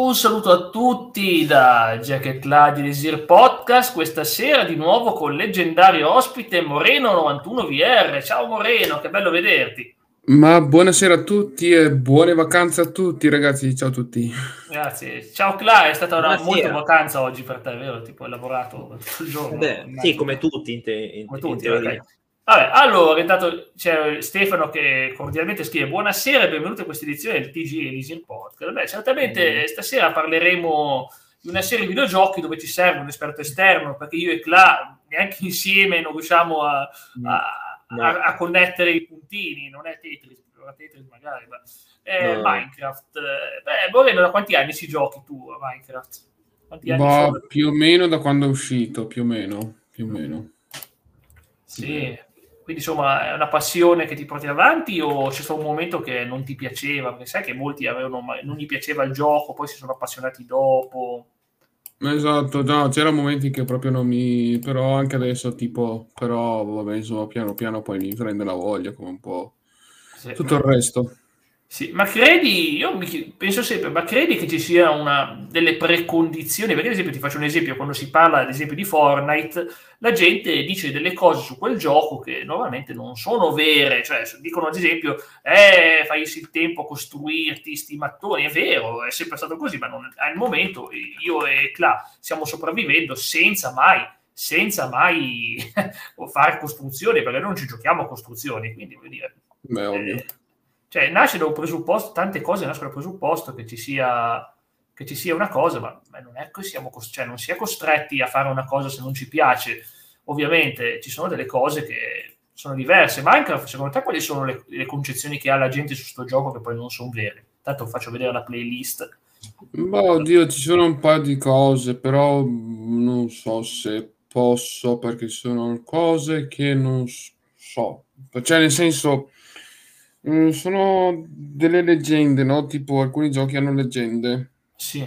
Un saluto a tutti da Jacket La di Desir Podcast, questa sera di nuovo con il leggendario ospite Moreno 91 VR. Ciao Moreno, che bello vederti. Ma buonasera a tutti e buone vacanze a tutti ragazzi, ciao a tutti. Grazie. Ciao Cla, è stata una molta vacanza oggi per te, vero? Tipo hai lavorato tutto il giorno. Beh, sì, come tutti in, te, in, come tutti, in okay. Vabbè, allora, intanto c'è Stefano che cordialmente scrive buonasera e benvenuti a questa edizione del TG Elysian Podcast. Beh, certamente mm. stasera parleremo di una serie di videogiochi dove ci serve un esperto esterno, perché io e Cla neanche insieme non riusciamo a, mm. a, no. a, a connettere i puntini, non è Tetris, Tetris magari, ma eh, no. Minecraft. Eh, beh, Moreno, da quanti anni si giochi tu a Minecraft? Quanti anni boh, più o meno da quando è uscito, più o meno, più o meno. Sì, quindi insomma è una passione che ti porti avanti o c'è stato un momento che non ti piaceva? Perché sai che molti avevano, non gli piaceva il gioco, poi si sono appassionati dopo. Esatto, no, c'erano momenti che proprio non mi... però anche adesso tipo, però vabbè insomma piano piano poi mi prende la voglia come un po' sì. tutto il resto. Sì, ma credi, io penso sempre, ma credi che ci sia una, delle precondizioni? Perché ad esempio ti faccio un esempio, quando si parla ad esempio di Fortnite, la gente dice delle cose su quel gioco che normalmente non sono vere, cioè dicono ad esempio, eh, fai il tempo a costruirti sti mattoni, è vero, è sempre stato così, ma non, al momento io e Cla stiamo sopravvivendo senza mai senza mai fare costruzioni, perché noi non ci giochiamo a costruzioni, quindi voglio dire... Beh, ovvio. Eh, cioè nasce da un presupposto, tante cose nascono dal presupposto che ci sia, che ci sia una cosa, ma, ma non è che siamo, cioè, non si è costretti a fare una cosa se non ci piace. Ovviamente ci sono delle cose che sono diverse. Minecraft, secondo te, quali sono le, le concezioni che ha la gente su questo gioco che poi non sono vere? Tanto faccio vedere la playlist. Ma oddio, ci sono un paio di cose, però non so se posso, perché sono cose che non so. Cioè, nel senso Mm, sono delle leggende, no? Tipo alcuni giochi hanno leggende. Sì.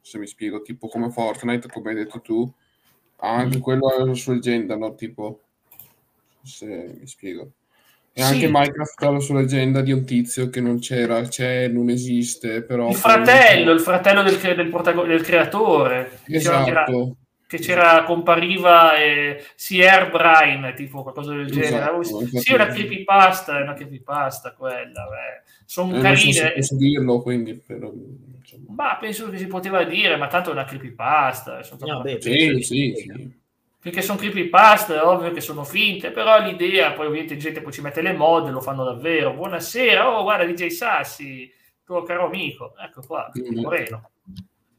Se mi spiego, tipo come Fortnite, come hai detto tu, anche mm. quello ha la sua leggenda, no? Tipo, se mi spiego. E sì. anche Minecraft ha la sua leggenda di un tizio che non c'era, c'è, non esiste, però... Il fratello, il fratello del, del, del creatore. Esatto che c'era, compariva eh, Sierra Brain, tipo qualcosa del genere. Esatto, sì, una creepypasta, è una creepypasta quella. Sono eh, carine. So posso dirlo, quindi, però, Ma penso che si poteva dire, ma tanto è una creepypasta. No, beh, sì, sì, sì. Perché sono creepypasta, è ovvio che sono finte, però l'idea, poi ovviamente gente poi ci mette le mod, lo fanno davvero. Buonasera, oh guarda DJ Sassi, tuo caro amico, ecco qua, mm. Moreno.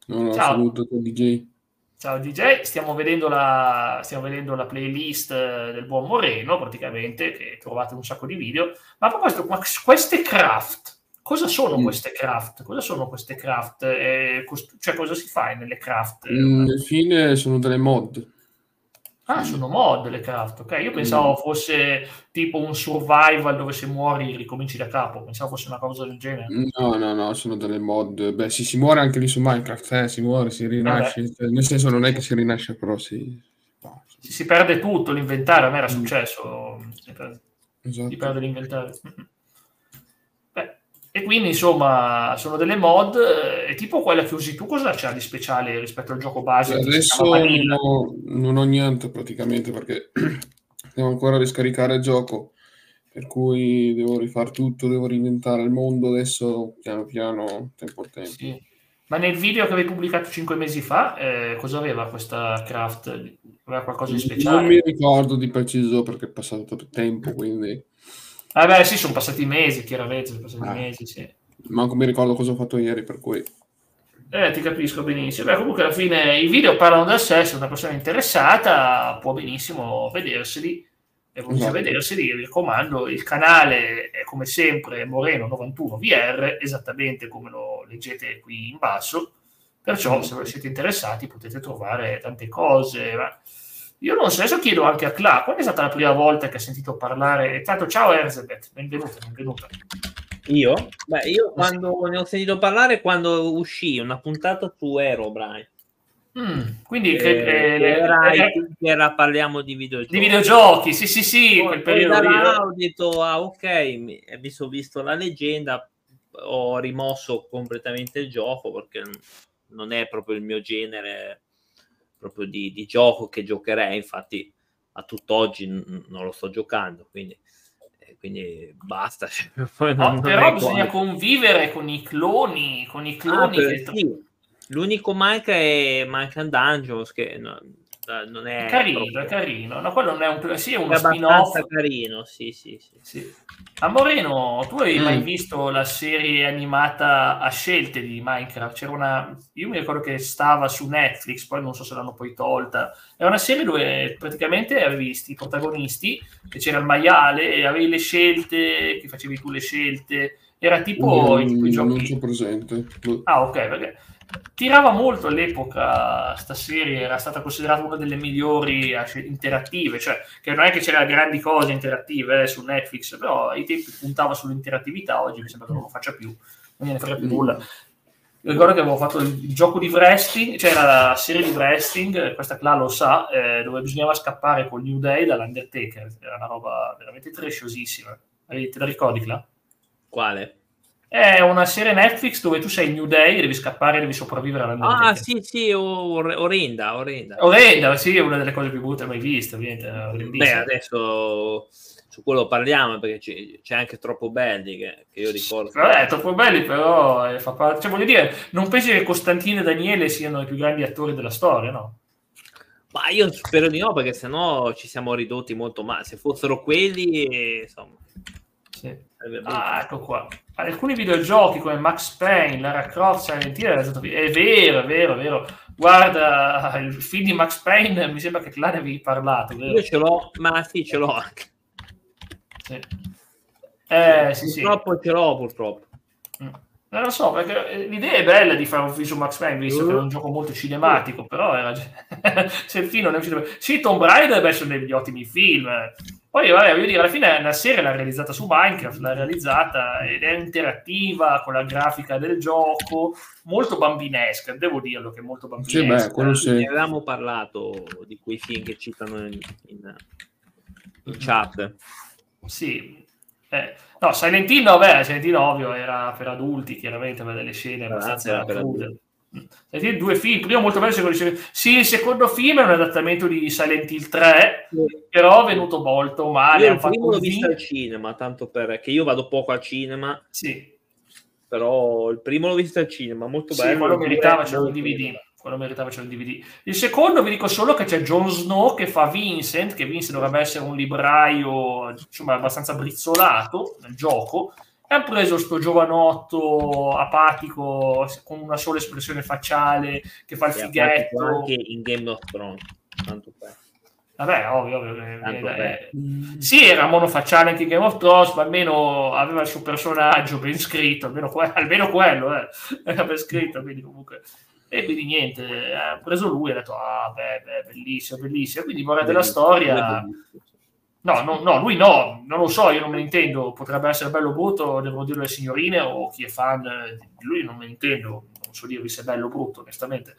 No, no, Ciao. saluto DJ. Ciao DJ, stiamo vedendo, la, stiamo vedendo la playlist eh, del buon Moreno, praticamente, che trovate un sacco di video. Ma a proposito, queste craft, cosa sono mm. queste craft? Cosa sono queste craft? Eh, cost- cioè, cosa si fa nelle craft? Mm, alla fine sono delle mod. Ah, sono mod le craft, ok. Io pensavo mm. fosse tipo un survival dove se muori ricominci da capo. Pensavo fosse una cosa del genere. No, no, no, sono delle mod. Beh, sì, si muore anche lì su Minecraft, eh? si muore, si rinasce. Cioè, nel senso non è che si rinasce, però si... Si, si perde tutto l'inventario, a me era mm. successo. Si perde, esatto. si perde l'inventario. E quindi insomma sono delle mod, eh, tipo quella che usi tu, cosa c'ha di speciale rispetto al gioco base? Adesso no, non ho niente praticamente perché devo ancora riscaricare il gioco, per cui devo rifare tutto, devo reinventare il mondo adesso piano piano, tempo a tempo. Sì. Ma nel video che avevi pubblicato cinque mesi fa, eh, cosa aveva questa craft? Aveva qualcosa di speciale? Non mi ricordo di preciso perché è passato tanto tempo, quindi... Vabbè, sì, sono passati mesi, chiaramente, sono passati ah. mesi, sì. Manco mi ricordo cosa ho fatto ieri, per cui... Eh, ti capisco benissimo. Beh, comunque alla fine i video parlano da sé, se una persona interessata può benissimo vederseli e comincia esatto. a vederseli, vi raccomando, il canale è come sempre Moreno91 VR, esattamente come lo leggete qui in basso, perciò se siete interessati potete trovare tante cose. Ma io non so, adesso chiedo anche a Cla, quando è stata la prima volta che ha sentito parlare? Tanto ciao Erzebet, benvenuta, benvenuta. Io? Beh, io quando ne ho sentito parlare quando uscì una puntata su Aerobrine. Mm, quindi eh, che, eh, era, eh, era, parliamo di videogiochi. Di videogiochi, sì, sì, sì. Poi, poi da là ho detto, ah, ok, mi, visto, visto la leggenda, ho rimosso completamente il gioco perché non è proprio il mio genere proprio di, di gioco che giocherei, infatti a tutt'oggi n- non lo sto giocando, quindi, eh, quindi basta. Poi non, no, però bisogna quale. convivere con i cloni, con i cloni. Ah, che... sì. L'unico manca è Mancan Dungeons che no, non è, è carino, proprio... è carino. No, quello non è un sì, è uno è spin-off. carino, sì, sì, sì. sì. A Moreno, tu hai mm. mai visto la serie animata a scelte di Minecraft? C'era una io mi ricordo che stava su Netflix, poi non so se l'hanno poi tolta. È una serie dove praticamente avevi visti i protagonisti, che c'era il maiale e avevi le scelte, che facevi tu le scelte. Era tipo, mm, tipo i giochi. Non c'ho presente. Ah, ok, perché tirava molto all'epoca sta serie, era stata considerata una delle migliori interattive, cioè che non è che c'era grandi cose interattive eh, su Netflix, però ai tempi puntava sull'interattività, oggi mi sembra che non lo faccia più, non gliene frega più nulla. Ricordo che avevo fatto il, gioco di wrestling, c'era cioè la serie di wrestling, questa Cla lo sa, eh, dove bisognava scappare col New Day dall'Undertaker, era una roba veramente trashosissima. Te la ricordi, Cla? Quale? È una serie Netflix dove tu sei New Day devi scappare, devi sopravvivere alla Ah, sì, sì, or- orrenda, orrenda. Orrenda, sì, è una delle cose più brutte mai viste, ovviamente. Beh, adesso su quello parliamo perché c'è, c'è anche troppo belli che, che io ricordo. Vabbè, troppo belli, però eh, fa parte... cioè, voglio dire, non pensi che Costantino e Daniele siano i più grandi attori della storia, no? Ma io spero di no, perché sennò ci siamo ridotti molto male. Se fossero quelli, insomma. Sì. Ah, ecco qua. Alcuni videogiochi come Max Payne, Lara Croft, Silent Hill, è vero, è vero, è vero. Guarda, il film di Max Payne, mi sembra che là ne avevi parlato. Vero? Io ce l'ho, ma sì, ce l'ho anche. Sì. Eh, sì, purtroppo sì. ce l'ho, purtroppo. Mm. Non lo so, perché eh, l'idea è bella di fare un film su Max Payne, visto uh. che è un gioco molto cinematico, uh. però era... se il film non è uscito... Sì, Tomb Raider beh, sono degli ottimi film, poi, vabbè, voglio dire, alla fine la serie l'ha realizzata su Minecraft, l'ha realizzata ed è interattiva con la grafica del gioco, molto bambinesca, devo dirlo che è molto bambinesca. Sì, beh, quello sì. Ne avevamo parlato di quei film che citano in, in, in chat. Sì. Eh, no, Silent Hill, vabbè, Silent Hill ovvio era per adulti, chiaramente, aveva delle scene abbastanza crude. Senti, due film, primo molto bello, secondo sì, il secondo film è un adattamento di Silent Hill 3, sì. però è venuto molto male. Io il primo l'ho visto al cinema, tanto perché io vado poco al cinema. Sì. Però il primo l'ho visto al cinema, molto bello. Sì, quello meritava, c'è un DVD. Quello meritava, c'è un DVD. Il secondo vi dico solo che c'è Jon Snow che fa Vincent, che Vincent dovrebbe essere un libraio, insomma, abbastanza brizzolato nel gioco, e hanno preso sto giovanotto apatico con una sola espressione facciale che fa il fighetto. anche in Game of Thrones tanto per. Vabbè, ovvio, ovvio. Eh, eh, sì, era monofacciale anche in Game of Thrones, ma almeno aveva il suo personaggio ben scritto, almeno, que- almeno quello eh, era ben scritto, quindi comunque... E quindi niente, ha preso lui e ha detto, ah, beh, beh, bellissimo, bellissimo. Quindi vorrei della storia... No, no, no, lui no, non lo so, io non me ne intendo, potrebbe essere bello o brutto, devono dirlo le signorine o chi è fan di lui, non me ne intendo, non so dirvi se è bello o brutto, onestamente.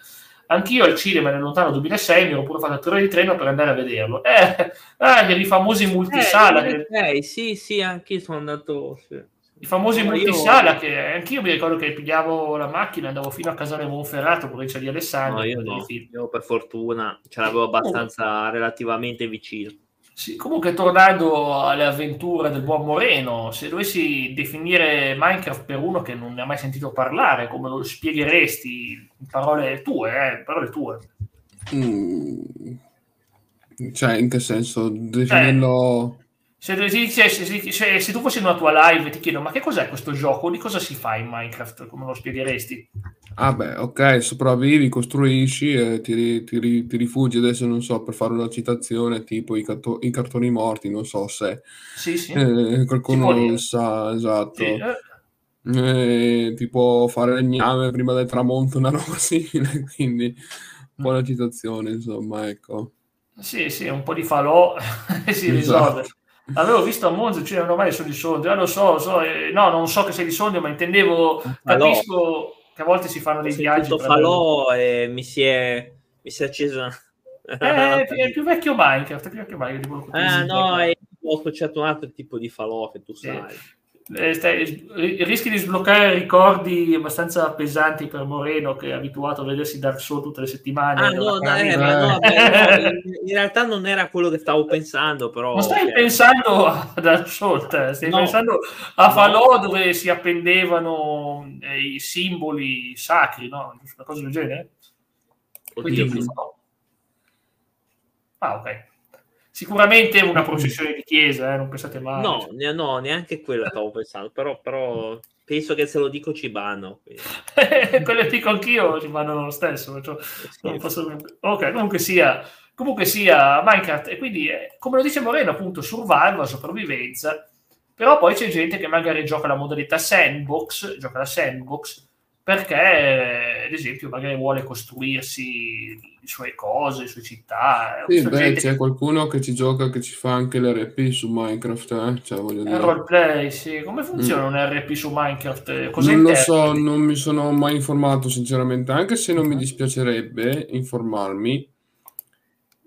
Anch'io al cinema nel lontano 2006 mi ero pure fatto ore di treno per andare a vederlo. Eh, eh i famosi multisala. Eh, che... sì, sì, anch'io sono andato... Sì. I famosi no, multisala io... che anch'io mi ricordo che pigliavo la macchina, andavo fino a Casale Monferrato, provincia di Alessandro. No, io, no. io per fortuna ce l'avevo abbastanza oh. relativamente vicino. Sì, comunque tornando alle avventure del buon Moreno, se dovessi definire Minecraft per uno che non ne ha mai sentito parlare, come lo spiegheresti in parole tue, eh, parole tue? Mm. Cioè, in che senso? Definirlo... Eh, se, se, se, se, tu fossi in una tua live ti chiedo ma che cos'è questo gioco, di cosa si fa in Minecraft, come lo spiegheresti? Ah beh, ok, sopravvivi, costruisci e ti, ti, ti rifugi adesso, non so, per fare una citazione tipo i, carto- i cartoni morti, non so se sì, sì. Eh, qualcuno lo sa, esatto. Sì, eh. Eh, tipo fare legname prima del tramonto, una roba simile, quindi un po' la citazione, insomma, ecco. Sì, sì, un po' di falò e si risolve. Avevo visto a Monza, cioè normale sono di sondio, ah, lo so, so, eh, no, non so che sei di sondio, ma intendevo, capisco che a volte si fanno dei Ho viaggi. Ho falò e mi si è, mi si è acceso. Eh, è più vecchio Minecraft, è più vecchio Minecraft. Ah, no, è, ho associato un altro tipo di falò che tu sai. Eh, rischi di sbloccare ricordi abbastanza pesanti per Moreno che è abituato a vedersi Dark Souls tutte le settimane. Ah, no, no, eh, no, beh, no, in realtà non era quello che stavo pensando, però. Non stai okay. pensando a Dark Souls, eh, stai no. pensando a Falò dove si appendevano eh, i simboli sacri, no? Una cosa del genere? Oddio, Quindi, Ah, ok. Sicuramente una processione di chiesa, eh, non pensate mai. No, no, neanche quella stavo pensando, però, però, penso che se lo dico ci vanno. Quello che dico anch'io ci vanno lo stesso. Cioè, non posso... Ok, comunque sia, comunque sia Minecraft, e quindi, eh, come lo dice Moreno, appunto, survival, sopravvivenza, però poi c'è gente che magari gioca la modalità sandbox, gioca la sandbox, perché ad esempio magari vuole costruirsi le sue cose, le sue città. Sì, beh, gente... c'è qualcuno che ci gioca che ci fa anche l'RP su Minecraft, eh? cioè, voglio dire. Il roleplay, sì. Come funziona mm. un RP su Minecraft? Cos'è non lo so, non mi sono mai informato sinceramente, anche se non mi dispiacerebbe informarmi.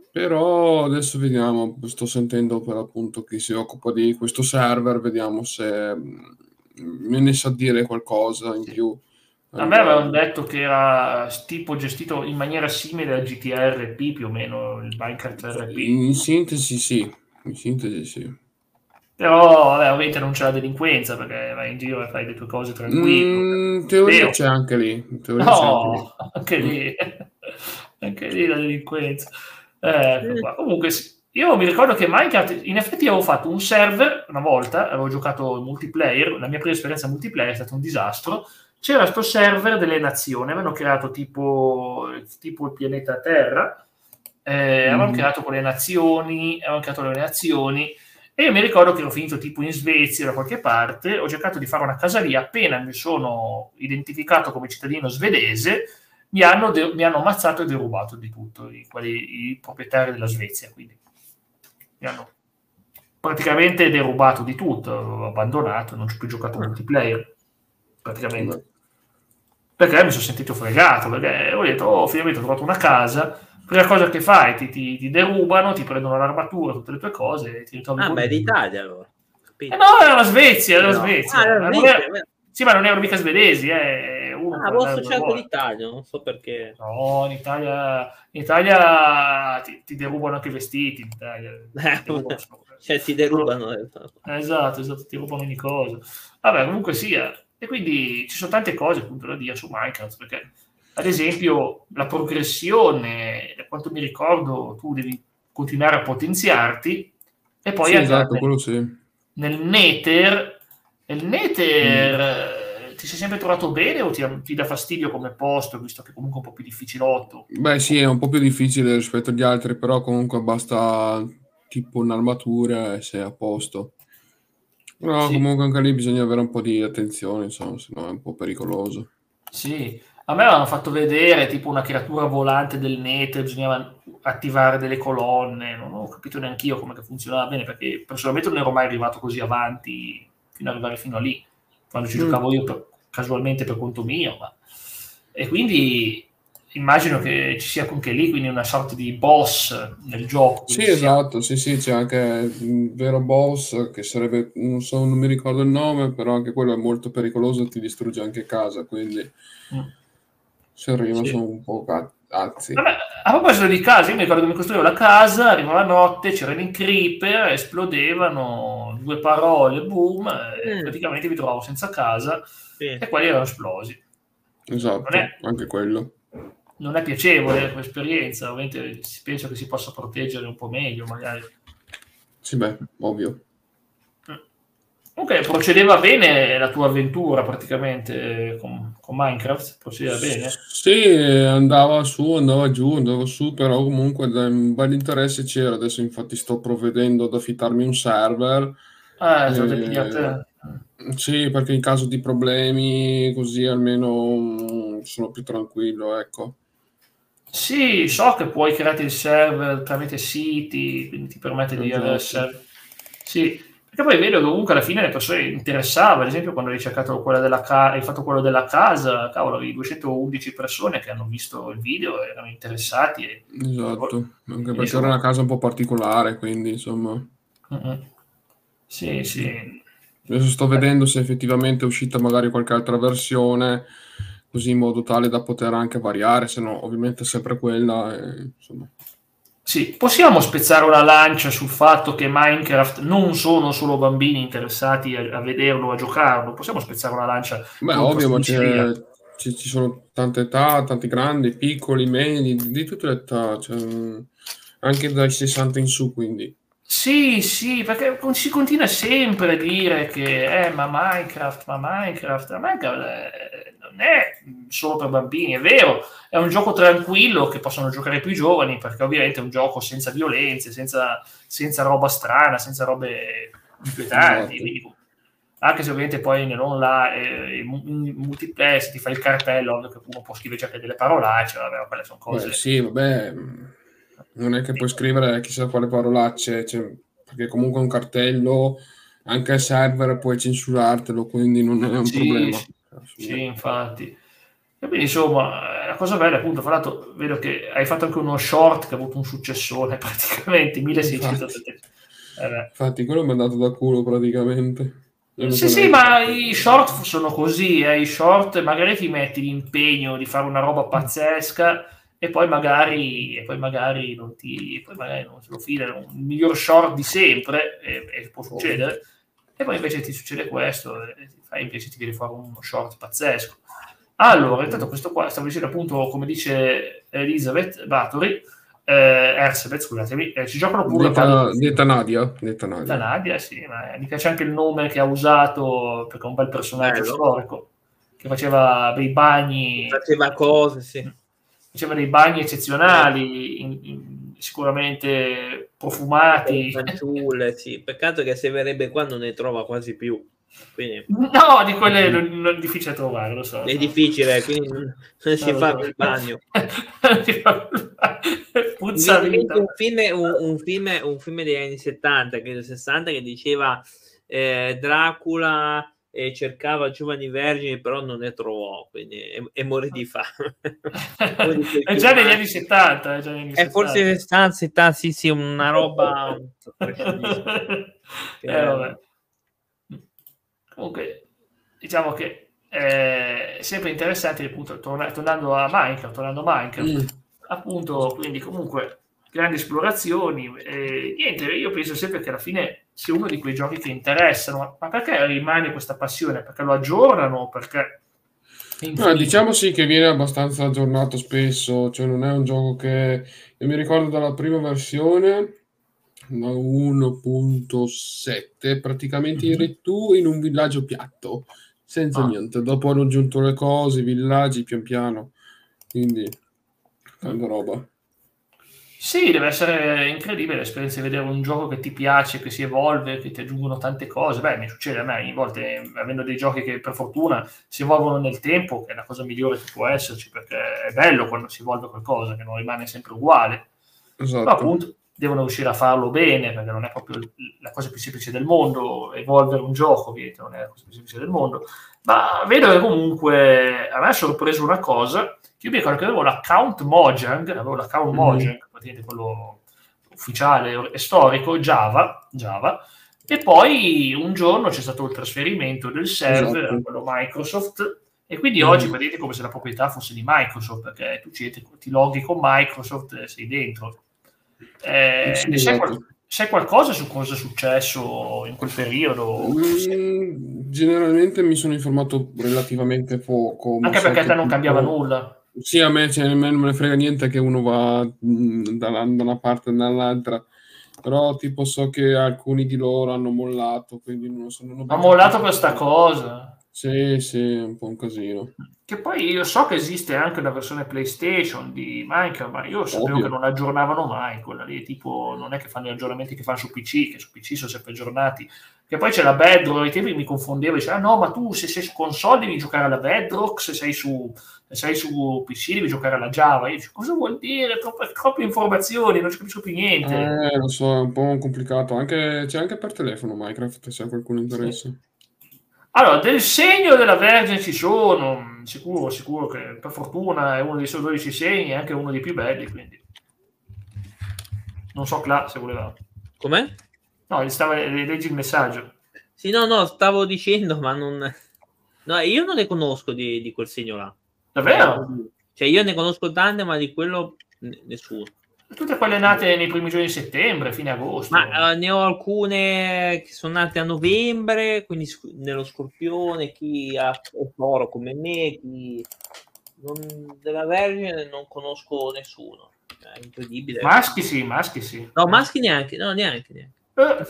Però adesso vediamo, sto sentendo per appunto chi si occupa di questo server, vediamo se mm, me ne sa dire qualcosa in sì. più. A me avevano detto che era tipo gestito in maniera simile al GTRP più o meno, il Minecraft RP. In sintesi sì, in sintesi sì. Però vabbè, ovviamente non c'è la delinquenza perché vai in giro e fai le tue cose tranquille. Mm, in teoria c'è anche lì. no, anche lì. anche lì la delinquenza. Eh, Comunque io mi ricordo che Minecraft, in effetti avevo fatto un server una volta, avevo giocato multiplayer, la mia prima esperienza multiplayer è stata un disastro, c'era questo server delle nazioni, avevano creato tipo, tipo il pianeta Terra, eh, mm. avevano creato quelle nazioni, avevano creato le nazioni, e io mi ricordo che ero finito tipo in Svezia da qualche parte, ho cercato di fare una casa lì, appena mi sono identificato come cittadino svedese, mi hanno, de- mi hanno ammazzato e derubato di tutto, i, quelli, i proprietari della Svezia, quindi. Mi hanno praticamente derubato di tutto, abbandonato, non ci ho più giocato multiplayer praticamente. Perché mi sono sentito fregato, perché ho detto, oh, finalmente ho trovato una casa, prima cosa che fai, ti, ti, ti derubano, ti prendono l'armatura, tutte le tue cose, e ti ritrovi... Ah, beh, d'Italia allora. Eh no, era la Svezia, era la Svezia. Ah, era Svezia. Era... Sì, ma non erano mica svedesi, eh. Uno ah, avevo associato l'Italia, non so perché. No, in Italia, in Italia ti, ti derubano anche i vestiti, in Italia. Derubano, cioè ti derubano. Esatto, esatto, ti rubano ogni cosa. Vabbè, comunque sia, e quindi ci sono tante cose appunto da dire su Minecraft, perché ad esempio la progressione, da quanto mi ricordo, tu devi continuare a potenziarti e poi sì, esatto, nel, sì. nel Nether, nel Nether mm. ti sei sempre trovato bene o ti, ti, dà fastidio come posto, visto che comunque è un po' più difficilotto? Beh sì, è un po' più difficile rispetto agli altri, però comunque basta tipo un'armatura e sei a posto. No, sì. comunque anche lì bisogna avere un po' di attenzione, insomma, se no è un po' pericoloso. Sì, a me avevano fatto vedere tipo una creatura volante del net, bisognava attivare delle colonne, non ho capito neanche io come funzionava bene, perché personalmente non ero mai arrivato così avanti fino ad arrivare fino a lì, quando ci mm. giocavo io per, casualmente per conto mio. Ma... E quindi immagino che ci sia anche lì quindi una sorta di boss nel gioco. Sì, esatto, sì, sì, c'è anche il vero boss che sarebbe, non so, non mi ricordo il nome, però anche quello è molto pericoloso e ti distrugge anche casa, quindi mm. se arriva sì. sono un po' cazzi. Vabbè, a proposito di casa, io mi ricordo che mi costruivo la casa, arrivava la notte, c'erano i creeper, esplodevano, due parole, boom, mm. e praticamente mi trovavo senza casa sì. e quelli erano esplosi. Esatto, è... anche quello non è piacevole l'esperienza, ovviamente penso che si possa proteggere un po' meglio magari. Sì, beh, ovvio. Comunque procedeva bene la tua avventura praticamente con, con, Minecraft? Procedeva bene? Sì, andava su, andava giù, andava su, però comunque un bel interesse c'era. Adesso infatti sto provvedendo ad affittarmi un server. Ah, e... Sì, perché in caso di problemi così almeno sono più tranquillo, ecco. Sì, so che puoi creare il server tramite siti, quindi ti permette di avere il server. Sì, perché poi vedo che comunque alla fine le persone interessava, ad esempio quando hai cercato quella della ca- hai fatto quello della casa, cavolo, avevi 211 persone che hanno visto il video, erano interessati. E... Esatto, anche perché era una casa un po' particolare, quindi insomma... Mm-hmm. Sì, sì. Adesso sto vedendo se effettivamente è uscita magari qualche altra versione, così in modo tale da poter anche variare, se no ovviamente è sempre quella. E. Sì, possiamo spezzare una lancia sul fatto che Minecraft non sono solo bambini interessati a, a vederlo, a giocarlo. Possiamo spezzare una lancia? Beh, ovvio, ma ci, ci, sono tante età, tanti grandi, piccoli, medi, di tutte le età, cioè, anche dai 60 in su, quindi. Sì, sì, perché si continua sempre a dire che eh, ma Minecraft, ma Minecraft, ma Minecraft eh, non è solo per bambini, è vero, è un gioco tranquillo che possono giocare più giovani, perché ovviamente è un gioco senza violenze, senza, senza roba strana, senza robe inquietanti. Esatto. Anche se ovviamente poi nell'online, eh, in multiplayer, se ti fai il cartello, ovvio che uno può scrivere anche delle parolacce, vabbè, quelle sono cose... Beh, sì, vabbè non è che puoi scrivere chissà quale parolacce, cioè, perché comunque un cartello, anche al server puoi censurartelo, quindi non è un sì, problema. Sì, sì, infatti. E quindi insomma, la cosa bella appunto, fra l'altro vedo che hai fatto anche uno short che ha avuto un successore praticamente, 1600 infatti, eh infatti quello mi è andato da culo praticamente. Sì, sì, ma i short sono così, eh. i short magari ti metti l'impegno di fare una roba pazzesca e poi magari, e poi magari non ti poi magari non se lo fila il miglior short di sempre e, e può succedere. E poi invece ti succede questo e ti fai, invece ti viene fuori uno short pazzesco. Allora intanto questo qua stavo dicendo appunto come dice Elizabeth Bathory eh, Ersebet scusatemi eh, ci giocano pure detta, detta Nadia detta Nadia, detta Nadia sì, ma mi piace anche il nome che ha usato perché è un bel personaggio Bello. storico che faceva dei bagni faceva cose sì faceva dei bagni eccezionali, in, in, sicuramente profumati. Fanciulle, sì. Peccato che se verrebbe qua non ne trova quasi più. Quindi... No, di quelle non, non, è difficile trovare, lo so. È difficile, quindi non, non si fa il bagno. Puzza un film, un, un, film, un film degli anni 70, credo 60, che diceva eh, Dracula e cercava giovani vergini, però non ne trovò, quindi è, è morì di fame. è già negli anni 70. È, negli è forse 60, 70, sì, sì, una roba... eh, Comunque, diciamo che è sempre interessante, appunto, torna, tornando a Minecraft, tornando a Minecraft, mm. appunto, quindi comunque grandi esplorazioni. E, niente, io penso sempre che alla fine sia uno di quei giochi che interessano, ma perché rimane questa passione? Perché lo aggiornano? Perché... No, diciamo sì che viene abbastanza aggiornato spesso, cioè non è un gioco che... Io mi ricordo dalla prima versione, la 1.7, praticamente mm-hmm. eri tu in un villaggio piatto, senza ah. niente. Dopo hanno aggiunto le cose, i villaggi, pian piano. Quindi, tanta roba. Sì, deve essere incredibile l'esperienza di vedere un gioco che ti piace, che si evolve, che ti aggiungono tante cose. Beh, mi succede a me, a volte avendo dei giochi che per fortuna si evolvono nel tempo, che è la cosa migliore che può esserci, perché è bello quando si evolve qualcosa, che non rimane sempre uguale. Esatto. Però appunto devono riuscire a farlo bene, perché non è proprio la cosa più semplice del mondo, evolvere un gioco, ovviamente non è la cosa più semplice del mondo. Ma vedo che comunque a me ha sorpreso una cosa, io mi ricordo che avevo l'account Mojang, avevo l'account mm. Mojang, praticamente quello ufficiale e storico, Java, Java, e poi un giorno c'è stato il trasferimento del server esatto. quello Microsoft e quindi mm. oggi vedete come se la proprietà fosse di Microsoft perché tu ci, ti loghi con Microsoft e sei dentro eh, sì, sai, esatto. qual- sai, qualcosa su cosa è successo in quel periodo? Mm, generalmente mi sono informato relativamente poco anche perché a te non cambiava nulla sì, a me, cioè, non me ne frega niente che uno va mh, da, una parte o dall'altra, però tipo so che alcuni di loro hanno mollato, quindi non so. Non ho mollato questa cosa. Sì, sì, un po' un casino. Che poi io so che esiste anche una versione PlayStation di Minecraft, ma io sapevo Ovvio. che non aggiornavano mai quella lì, tipo non è che fanno gli aggiornamenti che fanno su PC, che su PC sono sempre aggiornati. Che poi c'è la Bedrock, ai tempi mi confondevo, diceva ah no, ma tu se sei su console devi giocare alla Bedrock, se sei su, se sei su PC devi giocare alla Java. Io dico, cosa vuol dire? Troppe, troppe informazioni, non ci capisco più niente. Eh, lo so, è un po' complicato. Anche, c'è anche per telefono Minecraft, se a qualcuno interessa. Sì. Allora, del segno della Vergine ci sono, sicuro, sicuro che per fortuna è uno dei suoi 12 segni e anche uno dei più belli, quindi. Non so Cla se voleva. Com'è? No, stava, leggi il messaggio. Sì, no, no, stavo dicendo, ma non... No, io non ne conosco di, di quel segno là. Davvero? Cioè, io ne conosco tante, ma di quello nessuno. Tutte quelle nate nei primi giorni di settembre, fine agosto. Ma uh, ne ho alcune che sono nate a novembre, quindi sc- nello scorpione, chi ha toro come me, chi non, della Vergine non conosco nessuno. È incredibile. Maschi sì, maschi sì. No, maschi neanche, no, neanche, neanche.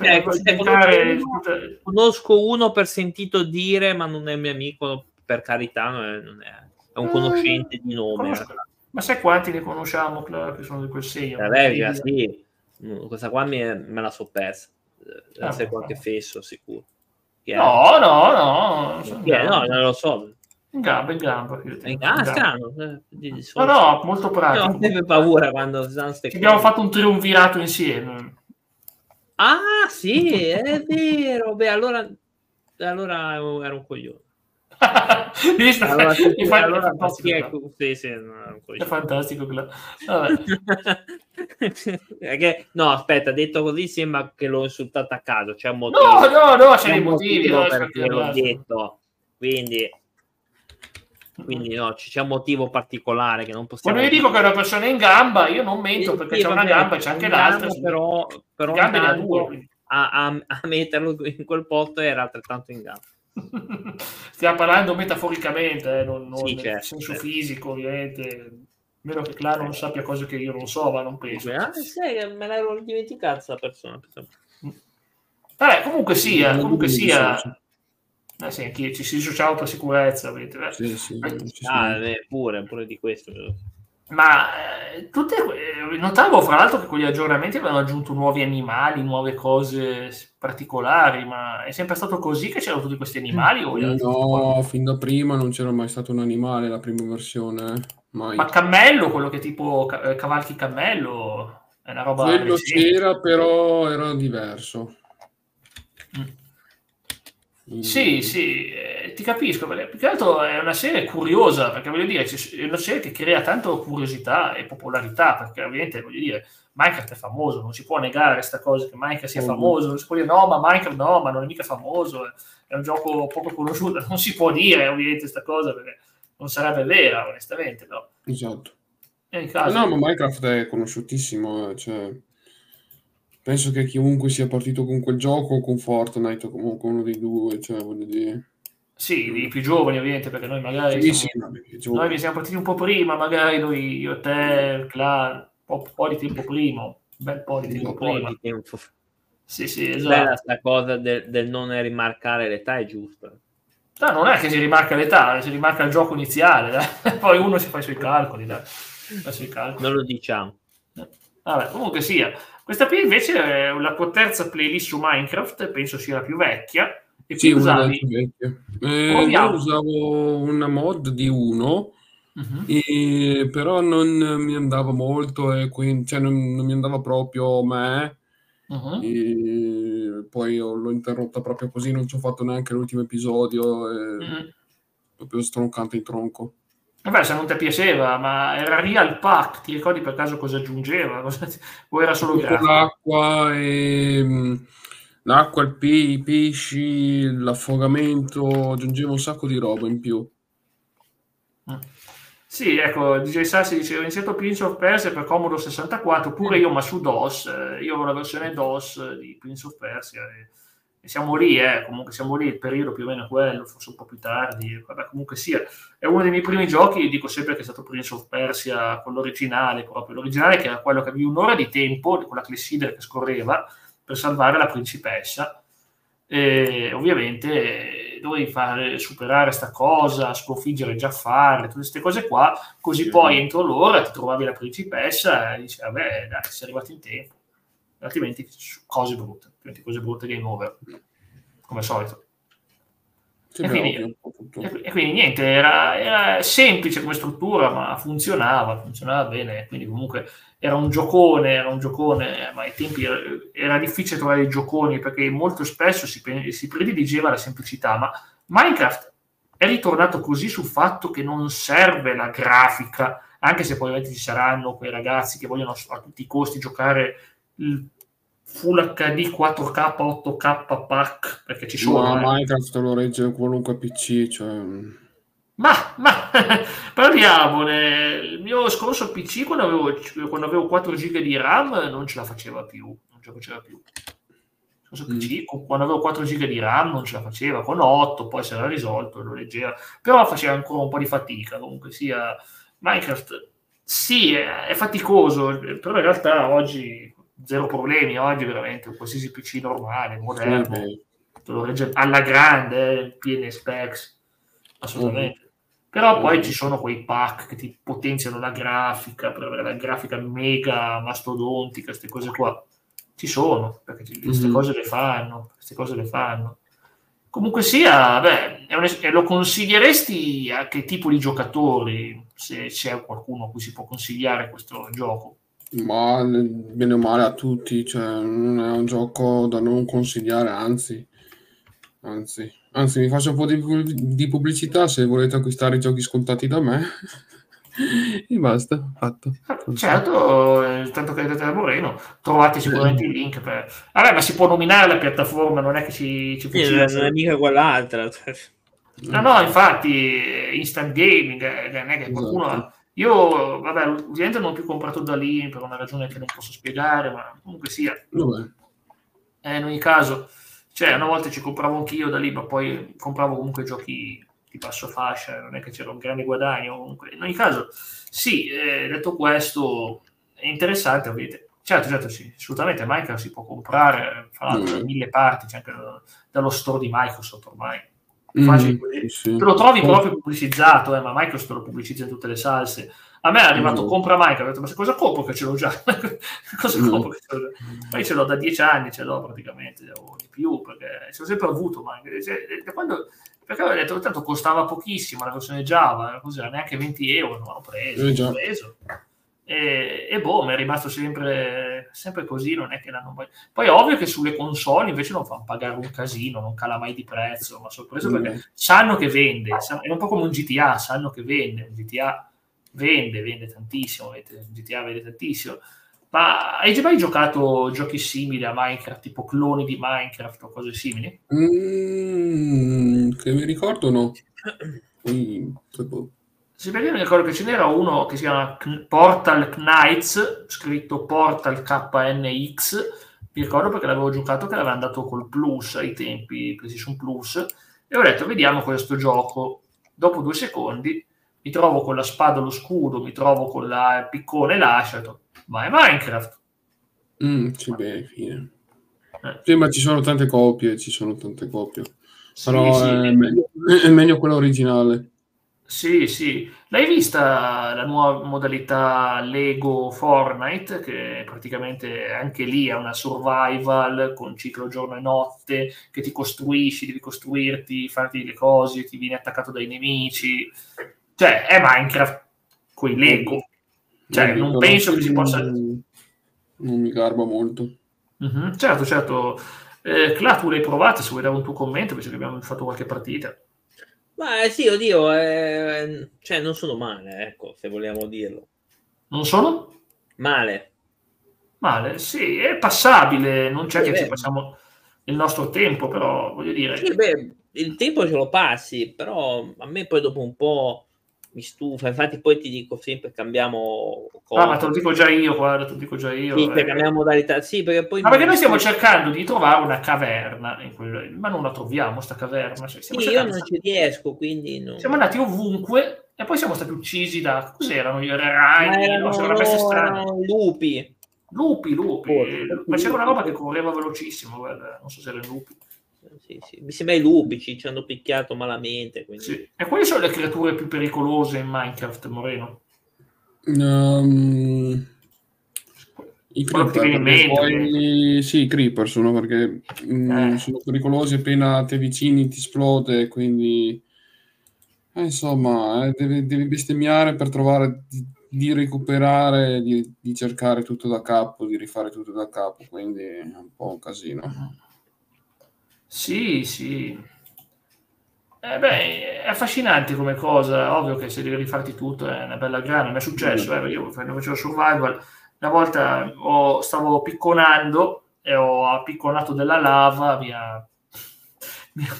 Eh, eh, diventare- conosco, uno, conosco uno per sentito dire, ma non è mio amico, per carità, non è, non è- è un conoscente di nome. Conosco- Ma sai quanti ne conosciamo, Clara, che sono di quel segno? La Vergine, sì. Mm, Questa qua mi- me la so persa. Deve Ah, essere no. qualche fesso, sicuro. Chi è? No, no, no. non è? No, non lo so. In gamba, in gamba. Ah, in gamba. strano. eh, No, no, molto No, pratico. sempre paura quando abbiamo fatto un triunvirato insieme. Ah, sì, è vero. Beh, allora, allora era un coglione. Visto? Allora, sì, Infatti, allora, è fantastico, ecco, sì, sì, no, È fantastico. Vabbè. Perché- no, aspetta, detto così sembra che l'ho insultato a caso. C'è un motivo. No, no, no, c'è C'è dei motivi. motivo no, perché l'ho detto. Quindi, quindi no, c'è un motivo particolare che non possiamo Quando io dico che è una persona in gamba, io non mento perché Sì, c'è una gamba e c'è anche l'altra. Però, però gambe ne ha intanto due. quindi. a, a- a metterlo in quel posto era altrettanto in gamba. Stiamo parlando metaforicamente, eh, non, non Sì, nel certo, senso certo. fisico, ovviamente. Meno che Clara non sappia cose che io non so, ma non penso. Ah, sai, che me l'ero dimenticata questa persona. Vabbè, comunque sia, comunque sia. Eh sì, ci si dissociamo per sicurezza, vedete. eh. Sì, sì, Eh, ci Ah, pure, pure di questo. Ma eh, tutte, notavo fra l'altro che con gli aggiornamenti avevano aggiunto nuovi animali, nuove cose particolari, ma è sempre stato così che c'erano tutti questi animali? O No, fin da prima non c'era mai stato un animale la prima versione, eh. mai. Ma cammello, quello che tipo eh, cavalchi cammello, è una roba Quello recente. c'era, però era diverso. Mm. Quindi- Sì, sì, eh, ti capisco, perché più che altro è una serie curiosa, perché voglio dire, è una serie che crea tanto curiosità e popolarità, perché ovviamente, voglio dire, Minecraft è famoso, non si può negare questa cosa che Minecraft sia Ovvio. famoso, non si può dire no, ma Minecraft no, ma non è mica famoso, è- un gioco poco conosciuto, non si può dire ovviamente questa cosa perché non sarebbe vera, onestamente, però Esatto. No, ma Minecraft è conosciutissimo, eh, cioè, penso che chiunque sia partito con quel gioco o con Fortnite o comunque uno dei due, cioè, voglio dire... Sì, i più giovani ovviamente, perché noi magari... Sì, siamo- sì, Noi siamo partiti un po' prima, magari noi, io, te, Clan, un po', un po' di tempo prima, un bel po' di tempo prima. di tempo. Sì, sì, esatto. sta cosa del, del non rimarcare l'età è giusta. No, non è che si rimarca l'età, si rimarca il gioco iniziale, dai. poi uno si fa i suoi calcoli, dai. Fa i suoi calcoli. Non lo diciamo. Vabbè, comunque sia. Questa qui invece è la tua terza playlist su Minecraft, penso sia la più vecchia. E Sì, una usavi... vecchie. Eh, io usavo una mod di uno, Mhm. e- però non mi andava molto, e quindi, cioè, non, non mi andava proprio a me. Mhm. E poi ho- l'ho interrotta proprio così, non ci ho fatto neanche l'ultimo episodio, e Mhm. proprio stroncante in tronco. Vabbè, se non ti piaceva, ma era Real Pack, ti ricordi per caso cosa aggiungeva? Cosa ti- O era solo grafico? l'acqua, e, mh, l'acqua, il pe- i pesci, l'affogamento, aggiungeva un sacco di roba in più. Mm. Sì, ecco, DJ Sassi diceva ho iniziato Prince of Persia per Commodore 64, pure io, ma su DOS, eh, io ho la versione DOS di Prince of Persia e siamo lì, eh, comunque siamo lì, il periodo più o meno è quello, forse un po' più tardi, vabbè, comunque sia, è uno dei miei primi giochi, dico sempre che è stato Prince of Persia, quello originale proprio, l'originale che era quello che avevi un'ora di tempo, con la clessidra che scorreva, per salvare la principessa, e ovviamente dovevi fare, superare sta cosa, sconfiggere Giaffare, tutte queste cose qua, così Sì. poi entro l'ora ti trovavi la principessa e dici, vabbè, dai, sei arrivato in tempo, altrimenti cose brutte, altrimenti cose brutte game over, come al solito. E quindi-. E, quindi niente, era, era semplice come struttura, ma funzionava, funzionava bene. Quindi comunque era un giocone, era un giocone, ma ai tempi era, era difficile trovare i gioconi perché molto spesso si, si prediligeva la semplicità, ma Minecraft è ritornato così sul fatto che non serve la grafica, anche se poi ci saranno quei ragazzi che vogliono a tutti i costi giocare il Full HD 4K 8K pack perché ci sono Ma eh. Minecraft lo regge qualunque PC, cioè... ma, ma parliamone il mio scorso PC quando avevo, quando avevo 4 giga di RAM non ce la faceva più non ce la faceva più. PC con- quando avevo 4 giga di RAM non ce la faceva con 8 poi si era risolto lo leggeva però faceva ancora un po' di fatica comunque sia Minecraft sì è, è faticoso però in realtà oggi zero problemi oggi veramente un qualsiasi PC normale moderno te lo regge alla grande, eh, piene specs, assolutamente. Però poi Mhm. ci sono quei pack che ti potenziano la grafica, per avere la grafica mega mastodontica, queste cose qua. Ci sono, perché ci- queste Mhm. cose le fanno, queste cose le fanno. Comunque sia, beh, un lo consiglieresti a che tipo di giocatori, se c'è qualcuno a cui si può consigliare questo gioco? Ma bene o male a tutti, cioè non è un gioco da non consigliare, anzi, anzi, anzi, mi faccio un po' di, di pubblicità se volete acquistare i giochi scontati da me. e basta, fatto. Certo, eh, tanto che avete da Moreno, trovate sicuramente il link. Per... Vabbè, ma si può nominare la piattaforma, non è che ci, ci Sì, fucila. non è mica quell'altra. No, no, infatti, eh, instant gaming, eh, non è che qualcuno... Esatto. Io, vabbè, ovviamente non ho più comprato da lì per una ragione che non posso spiegare, ma comunque sia, eh, in ogni caso, cioè, una volta ci compravo anch'io da lì, ma poi compravo comunque giochi di basso fascia, non è che c'era un grande guadagno. Comunque. In ogni caso, sì, eh, detto questo, è interessante, ovviamente. Certo, certo, sì, assolutamente Minecraft si può comprare, fra l'altro, Mm. mille parti, c'è anche da- dallo store di Microsoft ormai. Mm, Facile sì. Te lo trovi proprio pubblicizzato, eh, ma Microsoft te lo pubblicizza in tutte le salse. A me è arrivato Mm. compra Minecraft, ho detto, ma se cosa compro che ce l'ho già? cosa Mm. compro che ce l'ho già? Poi ce l'ho da dieci anni, ce l'ho praticamente, o di più, perché ce l'ho sempre avuto Minecraft. Cioè, da quando- perché avevo detto, tanto costava pochissimo la versione Java, così, neanche 20 euro, non l'ho preso, Eh, l'ho preso. E, e boh, mi è rimasto sempre, sempre così, non è che l'hanno poi... Poi è ovvio che sulle console invece non fanno pagare un casino, non cala mai di prezzo, ma sorpreso perché Mm. sanno che vende, è un po' come un GTA, sanno che vende, un GTA vende, vende tantissimo, un GTA vende tantissimo. Ma hai già mai giocato giochi simili a Minecraft, tipo cloni di Minecraft o cose simili? Mm, che mi ricordo no. Poi, poi, perché io mi ricordo che ce n'era uno che si chiama Portal Knights, scritto Portal KNX, mi ricordo perché l'avevo giocato che l'aveva andato col Plus ai tempi, PlayStation Plus, e ho detto vediamo questo gioco. Dopo due secondi mi trovo con la spada lo scudo, mi trovo con la piccone e l'ascia, ma è Minecraft. Mm, sì, beh, fine. Eh. Sì, ma ci sono tante copie, ci sono tante copie. Sì, Però sì. È, meglio, è meglio quella originale. Sì, sì. L'hai vista la nuova modalità Lego Fortnite, che praticamente anche lì è una survival con ciclo giorno e notte, che ti costruisci, devi costruirti, farti le cose, ti vieni attaccato dai nemici. Cioè, è Minecraft con i Lego. Cioè, non penso che si possa... Non, non mi garba molto. Mhm, Certo, certo. Eh, Cla, tu l'hai provata, se vuoi dare un tuo commento, visto che abbiamo fatto qualche partita. Ma eh, sì, oddio, eh, cioè non sono male, ecco, se vogliamo dirlo. Non sono? Male. Male, sì, è passabile, non c'è Sì, che ci beh. passiamo il nostro tempo, però voglio dire, Sì, beh, il tempo ce lo passi, però a me poi dopo un po' mi stufa. Infatti poi ti dico sempre cambiamo ah, ma te lo dico già io, guarda, te lo dico già io. Sì, eh. cambiamo modalità. Sì, perché poi... Ma perché noi stiamo cercando di trovare una caverna, quel- ma non la troviamo sta caverna. Cioè, Sì, io non ci riesco, quindi... non- siamo andati ovunque e poi siamo stati uccisi da... Cos'erano? Gli ragni? erano No, c'era una peste strana. lupi. Lupi, lupi. Forse. Ma c'era una roba che correva velocissimo, guarda, non so se erano lupi. Sì, sì. Mi sembra i lupi ci, ci hanno picchiato malamente. Quindi... Sì. E quali sono le creature più pericolose in Minecraft, Moreno? Ehm, I creeper, poi, sì, i creeper sono perché mm, Eh. sono pericolosi appena ti avvicini ti esplode, quindi eh, insomma eh, devi, devi bestemmiare per trovare di, di recuperare, di, di cercare tutto da capo, di rifare tutto da capo, quindi è un po' un casino. Sì, sì. Eh beh, è affascinante come cosa, ovvio che se devi rifarti tutto è una bella grana, mi è successo, eh, io quando facevo survival, una volta ho- stavo picconando, e ho appicconato della lava, mi ha,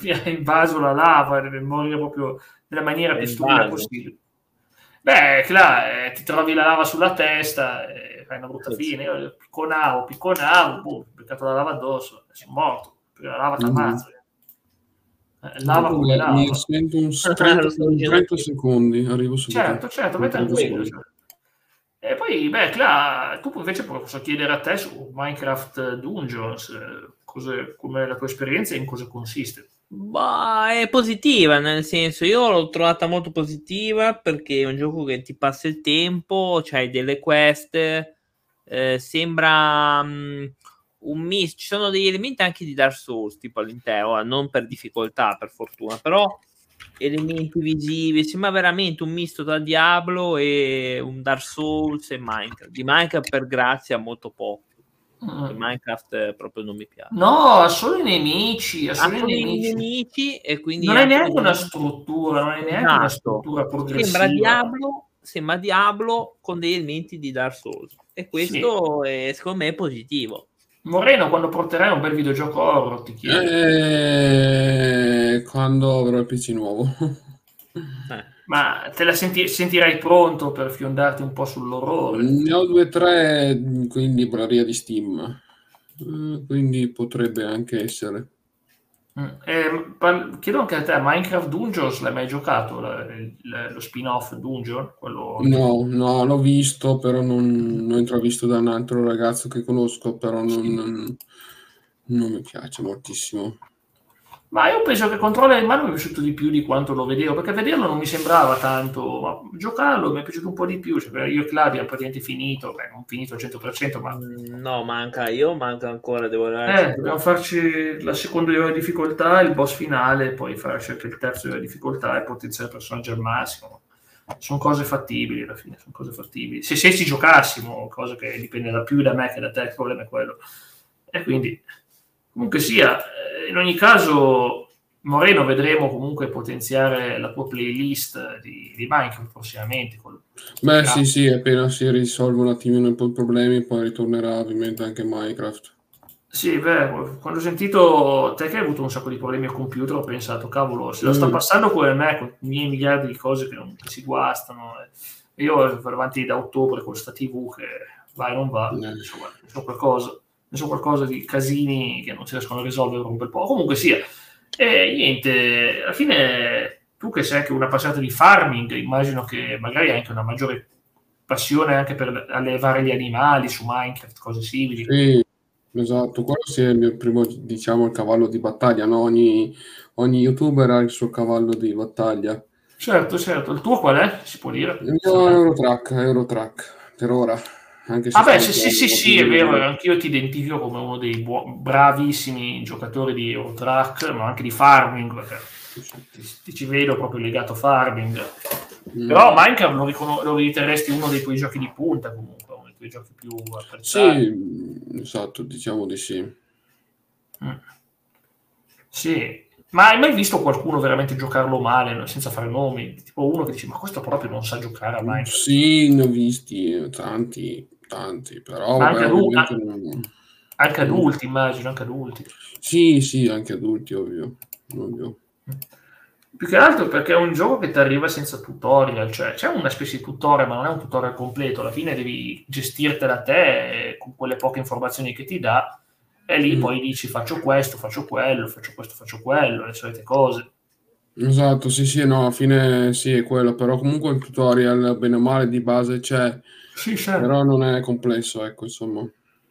mi ha invaso la lava, deve morire proprio nella maniera più stupida possibile. Beh, là, eh, ti trovi la lava sulla testa, eh, fai una brutta fine. Io picconavo, picconavo, boh, ho beccato la lava addosso, sono morto, la lava ti ammazza. Mm-hmm. Eh, lava come lava. Mi sento un 30, 30 secondi, arrivo subito. Certo, certo, vai tranquillo. Cioè. E poi, beh, Cla, tu invece posso chiedere a te su Minecraft Dungeons, eh, cose, come la tua esperienza e in cosa consiste. Bah, è positiva, nel senso, io l'ho trovata molto positiva perché è un gioco che ti passa il tempo, c'hai delle quest, eh, sembra um, un misto, ci sono degli elementi anche di Dark Souls tipo all'interno, non per difficoltà per fortuna, però elementi visivi, sembra veramente un misto tra Diablo e un Dark Souls e Minecraft, di Minecraft per grazia molto poco. Mm. Minecraft proprio non mi piace. No, ha solo i nemici. Ha solo, i nemici. nemici. e quindi non è neanche una struttura, non è neanche esatto. una struttura progressiva. Sembra Diablo, sembra Diablo con degli elementi di Dark Souls. E questo sì. è, secondo me è positivo. Moreno, quando porterai un bel videogioco horror, ti chiedo. Eh, quando avrò il PC nuovo. Eh. Ma te la senti- sentirai pronto per fiondarti un po' sull'orrore? Ne ho due o tre in libreria di Steam, eh, quindi potrebbe anche essere. Mm. Eh, par- chiedo anche a te, Minecraft Dungeons l'hai mai giocato? La, la, lo spin-off Dungeon? Quello... No, no, l'ho visto, però non l'ho intravisto da un altro ragazzo che conosco, però non, non, non mi piace moltissimo. Ma io penso che Controller in mano mi è piaciuto di più di quanto lo vedevo, perché vederlo non mi sembrava tanto, ma giocarlo mi è piaciuto un po' di più. Cioè, io e Claudia praticamente finito, beh, non finito al 100%, ma... Mm, no, manca, io manca ancora, devo Eh, dobbiamo farci la seconda livello di difficoltà, il boss finale, poi fare certo il terzo livello di difficoltà e potenziare il personaggio al massimo. Sono cose fattibili alla fine, sono cose fattibili. Se, se ci giocassimo, cosa che dipende da più da me che da te, il problema è quello. E quindi Comunque sia, eh, in ogni caso, Moreno vedremo comunque potenziare la tua playlist di, di Minecraft prossimamente. Col... Beh, sì, sì, appena si risolvono un attimino un po' i problemi, poi ritornerà ovviamente anche Minecraft. Sì, beh, quando ho sentito te che hai avuto un sacco di problemi al computer, ho pensato, cavolo, se lo sta mm. passando come me, con i miei miliardi di cose che, non, che si guastano. Eh. Io vado avanti da ottobre con sta TV che va e non va, eh. insomma, so qualcosa so qualcosa di casini che non si riescono a risolvere un bel po'. Comunque sia, e niente, alla fine tu che sei anche una appassionata di farming, immagino che magari hai anche una maggiore passione anche per allevare gli animali su Minecraft, cose simili. Sì, esatto, quello sì è il mio primo, diciamo, il cavallo di battaglia, no? ogni, ogni youtuber ha il suo cavallo di battaglia. Certo, certo. Il tuo qual è? Si può dire? Il mio è Eurotrack, Eurotrack, per ora. Anche beh, sì, sì, sì, sì, è vero, anch'io ti identifico come uno dei bu- bravissimi giocatori di Eurotrack, ma anche di farming, ti, ti ci vedo proprio legato a farming. Mm. Però Minecraft lo, ricon- lo riterresti uno dei tuoi giochi di punta comunque, uno dei tuoi giochi più apprezzati. Sì, esatto, diciamo di sì. Mm. Sì, ma hai mai visto qualcuno veramente giocarlo male, senza fare nomi? Tipo uno che dice, ma questo proprio non sa giocare a Minecraft. Sì, ne ho visti tanti tanti, però anche, adulti, non... anche adulti, immagino, anche adulti. Sì, sì, anche adulti, ovvio. ovvio. Più che altro perché è un gioco che ti arriva senza tutorial, cioè c'è una specie di tutorial, ma non è un tutorial completo, alla fine devi gestirtela te con quelle poche informazioni che ti dà e lì mm. poi dici faccio questo, faccio quello, faccio questo, faccio quello, le solite cose. Esatto, sì, sì, no, alla fine sì, è quello, però comunque il tutorial, bene o male, di base c'è, sì, certo. però non è complesso, ecco, insomma.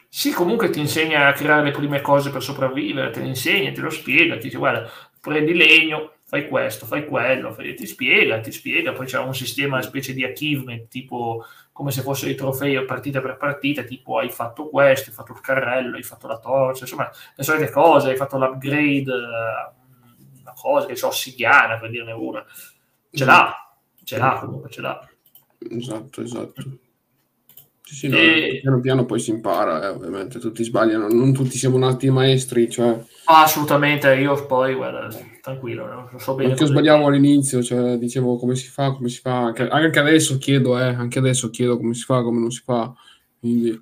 Sì, comunque ti insegna a creare le prime cose per sopravvivere, te lo insegna, te lo spiega, ti dice, guarda, prendi legno, fai questo, fai quello, fai... ti spiega, ti spiega, poi c'è un sistema, una specie di achievement, tipo come se fossero i trofei partita per partita, tipo hai fatto questo, hai fatto il carrello, hai fatto la torcia, insomma, le solite cose, hai fatto l'upgrade cosa, che so, ossidiana per dirne una. Ce l'ha, ce l'ha comunque, ce l'ha. Esatto, esatto. Sì, sì, no, e... piano piano poi si impara, eh, ovviamente, tutti sbagliano, non tutti siamo nati maestri, cioè... assolutamente, io poi, guarda, tranquillo, non so bene. Anche io sbagliavo all'inizio, cioè, dicevo come si fa, come si fa, anche, anche, adesso chiedo, eh, anche adesso chiedo come si fa, come non si fa, quindi,